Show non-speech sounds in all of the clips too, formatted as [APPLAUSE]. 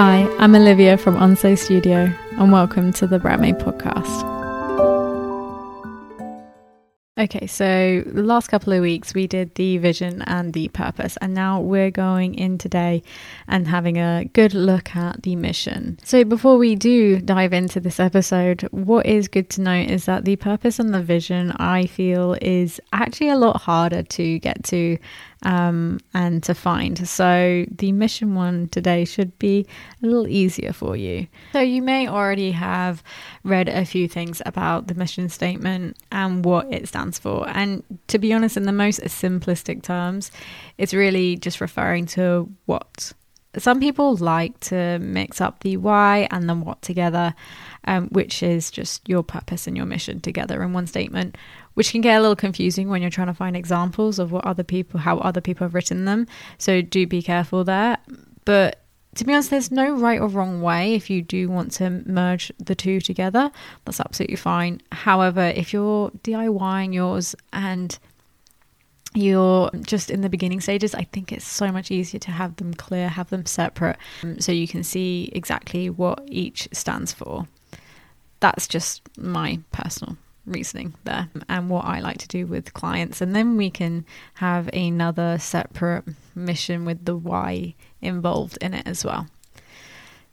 Hi, I'm Olivia from Onso Studio, and welcome to the Brand Made podcast. Okay, so the last couple of weeks we did the vision and the purpose, and now we're going in today and having a good look at the mission. So, before we do dive into this episode, what is good to note is that the purpose and the vision I feel is actually a lot harder to get to um, and to find. So the mission one today should be a little easier for you. So you may already have read a few things about the mission statement and what it stands for. And to be honest, in the most simplistic terms, it's really just referring to what. Some people like to mix up the why and the what together, um, which is just your purpose and your mission together in one statement which can get a little confusing when you're trying to find examples of what other people, how other people have written them. So do be careful there. But to be honest, there's no right or wrong way if you do want to merge the two together. That's absolutely fine. However, if you're DIYing yours and you're just in the beginning stages, I think it's so much easier to have them clear, have them separate, um, so you can see exactly what each stands for. That's just my personal reasoning there and what I like to do with clients. And then we can have another separate mission with the why involved in it as well.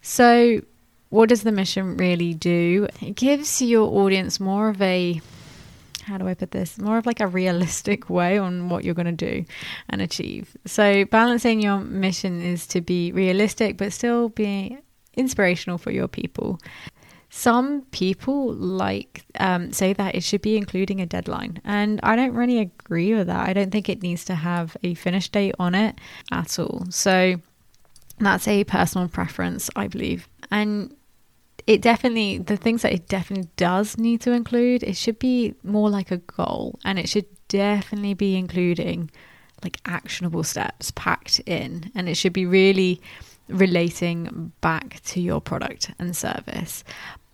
So, what does the mission really do? It gives your audience more of a how do I put this? More of like a realistic [LAUGHS] way on what you're going to do and achieve. So, balancing your mission is to be realistic but still be inspirational for your people. Some people like um, say that it should be including a deadline, and I don't really agree with that. I don't think it needs to have a finish date on it at all. So that's a personal preference, I believe, and it definitely the things that it definitely does need to include. It should be more like a goal, and it should definitely be including like actionable steps packed in, and it should be really relating back to your product and service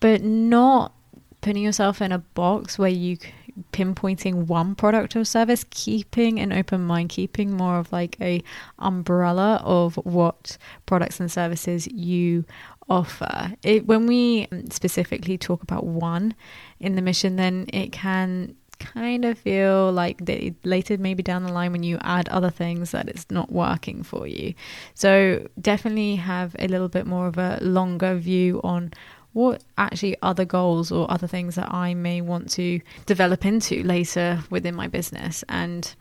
but not putting yourself in a box where you pinpointing one product or service keeping an open mind keeping more of like a umbrella of what products and services you offer. It, when we um, specifically talk about one in the mission then it can kind of feel like later maybe down the line when you add other things that it's not working for you. So definitely have a little bit more of a longer view on what actually other goals or other things that I may want to develop into later within my business and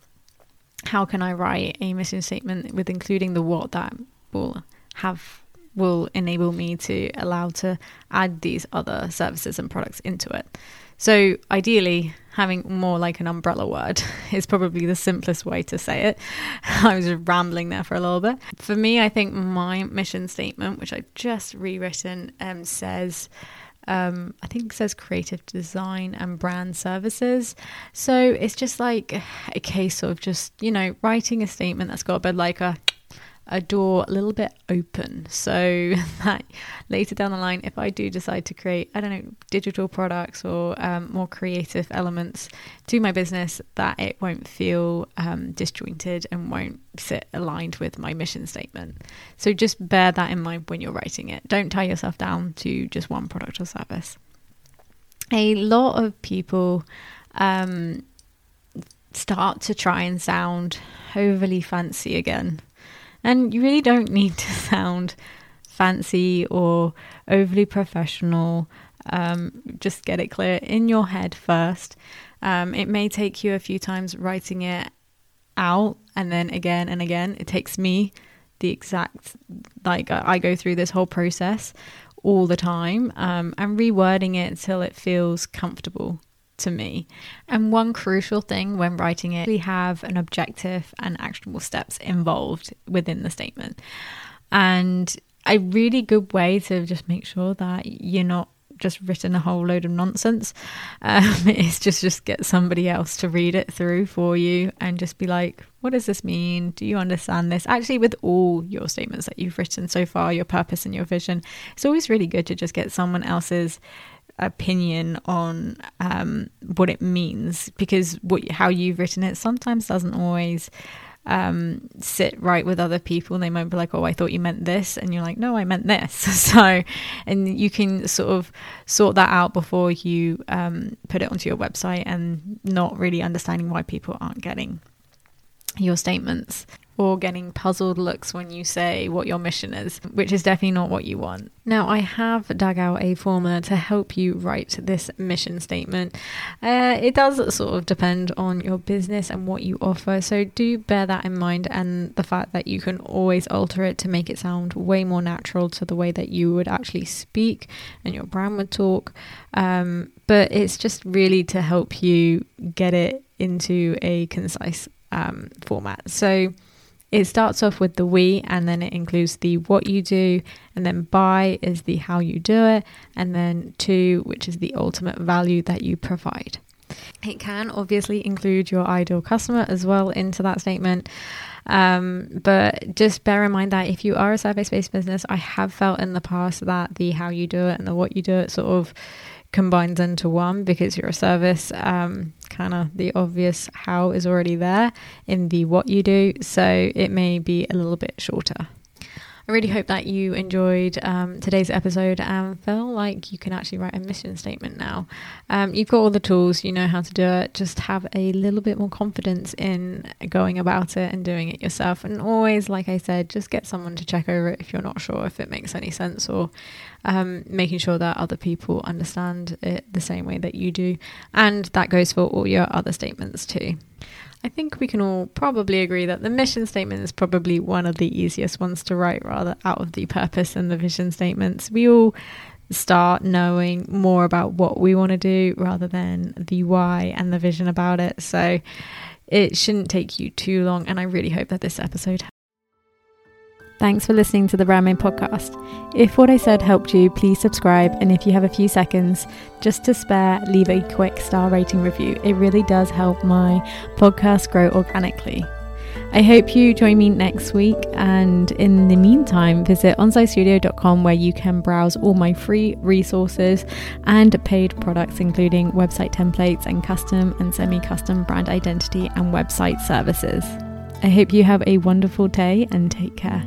how can I write a mission statement with including the what that will have will enable me to allow to add these other services and products into it. So ideally, having more like an umbrella word [LAUGHS] is probably the simplest way to say it. [LAUGHS] I was rambling there for a little bit. For me, I think my mission statement, which I've just rewritten, um, says. Um, I think says creative design and brand services. So it's just like a case of just, you know, writing a statement that's got a bit like a a door a little bit open so [LAUGHS] that later down the line, if I do decide to create, I don't know, digital products or um, more creative elements to my business, that it won't feel um, disjointed and won't sit aligned with my mission statement. So just bear that in mind when you're writing it. Don't tie yourself down to just one product or service. A lot of people um, start to try and sound overly fancy again and you really don't need to [LAUGHS] sound fancy or overly professional. Um, just get it clear in your head first. Um, it may take you a few times writing it out and then again and again. It takes me the exact, like, I go through this whole process all the time um, and rewording it until it feels comfortable to me. And one crucial thing when writing it, we have an objective and actionable steps involved within the statement. And a really good way to just make sure that you're not just written a whole load of nonsense um, [LAUGHS] is just just get somebody else to read it through for you and just be like what does this mean do you understand this actually with all your statements that you've written so far your purpose and your vision it's always really good to just get someone else's opinion on um, what it means because what how you've written it sometimes doesn't always um, sit right with other people they might be like, oh, I thought you meant this. And you're like, no, I meant this. [LAUGHS] so, and you can sort of sort that out before you um, put it onto your website and not really understanding why people aren't getting your statements or getting puzzled looks when you say what your mission is, which is definitely not what you want. Now, I have dug out a formula to help you write this mission statement. Uh, it does sort of depend on your business and what you offer, so do bear that in mind and the fact that you can always alter it to make it sound way more natural to the way that you would actually speak and your brand would talk. Um, but it's just really to help you get it into a concise um, format. So it starts off with the we and then it includes the what you do, and then by is the how you do it, and then to, which is the ultimate value that you provide. It can obviously include your ideal customer as well into that statement. Um, but just bear in mind that if you are a service based business, I have felt in the past that the how you do it and the what you do it sort of combines into one because you're a service. Um, of the obvious how is already there in the what you do, so it may be a little bit shorter. I really hope that you enjoyed um, today's episode and feel like you can actually write a mission statement now. Um, you've got all the tools, you know how to do it. Just have a little bit more confidence in going about it and doing it yourself. And always, like I said, just get someone to check over it if you're not sure if it makes any sense or um, making sure that other people understand it the same way that you do. And that goes for all your other statements too. I think we can all probably agree that the mission statement is probably one of the easiest ones to write, rather out of the purpose and the vision statements. We all start knowing more about what we want to do rather than the why and the vision about it. So it shouldn't take you too long. And I really hope that this episode Thanks for listening to the Brandmade podcast. If what I said helped you, please subscribe. And if you have a few seconds just to spare, leave a quick star rating review. It really does help my podcast grow organically. I hope you join me next week. And in the meantime, visit onsitestudio.com where you can browse all my free resources and paid products, including website templates and custom and semi custom brand identity and website services. I hope you have a wonderful day and take care.